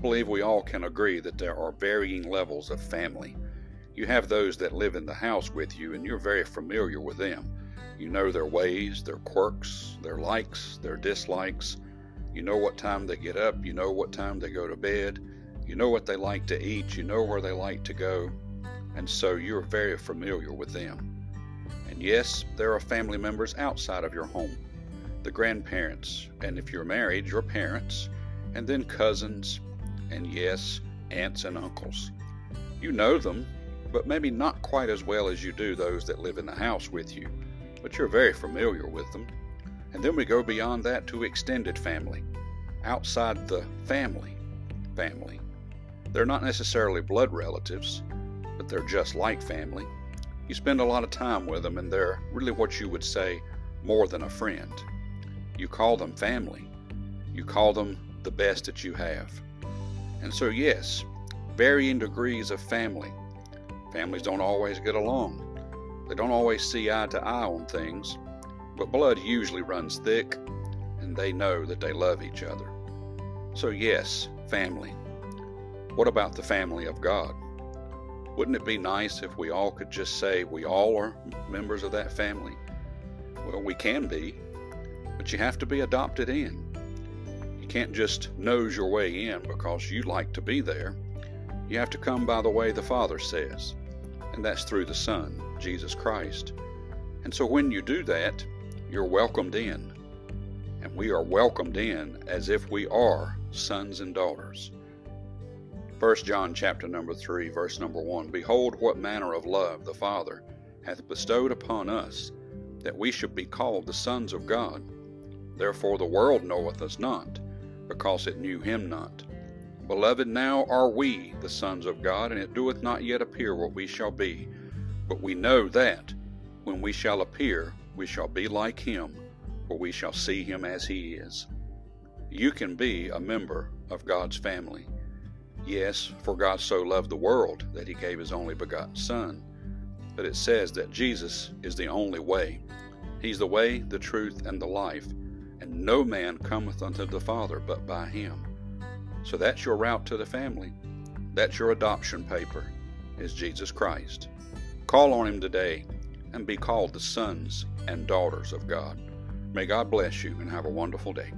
believe we all can agree that there are varying levels of family. You have those that live in the house with you, and you're very familiar with them. You know their ways, their quirks, their likes, their dislikes. You know what time they get up, you know what time they go to bed, you know what they like to eat, you know where they like to go, and so you're very familiar with them. And yes, there are family members outside of your home the grandparents, and if you're married, your parents, and then cousins, and yes, aunts and uncles. You know them, but maybe not quite as well as you do those that live in the house with you, but you're very familiar with them. And then we go beyond that to extended family, outside the family family. They're not necessarily blood relatives, but they're just like family. You spend a lot of time with them, and they're really what you would say more than a friend. You call them family. You call them the best that you have. And so, yes, varying degrees of family. Families don't always get along. They don't always see eye to eye on things, but blood usually runs thick, and they know that they love each other. So, yes, family. What about the family of God? Wouldn't it be nice if we all could just say we all are members of that family? Well, we can be, but you have to be adopted in. Can't just nose your way in because you like to be there. You have to come by the way the Father says, and that's through the Son, Jesus Christ. And so when you do that, you're welcomed in. And we are welcomed in as if we are sons and daughters. 1 John chapter number 3 verse number 1 Behold what manner of love the Father hath bestowed upon us that we should be called the sons of God therefore the world knoweth us not because it knew him not. Beloved now are we the sons of God and it doeth not yet appear what we shall be. But we know that when we shall appear we shall be like him for we shall see him as he is. You can be a member of God's family. Yes, for God so loved the world that he gave his only begotten Son. But it says that Jesus is the only way. He's the way, the truth, and the life, and no man cometh unto the Father but by him. So that's your route to the family. That's your adoption paper, is Jesus Christ. Call on him today and be called the sons and daughters of God. May God bless you and have a wonderful day.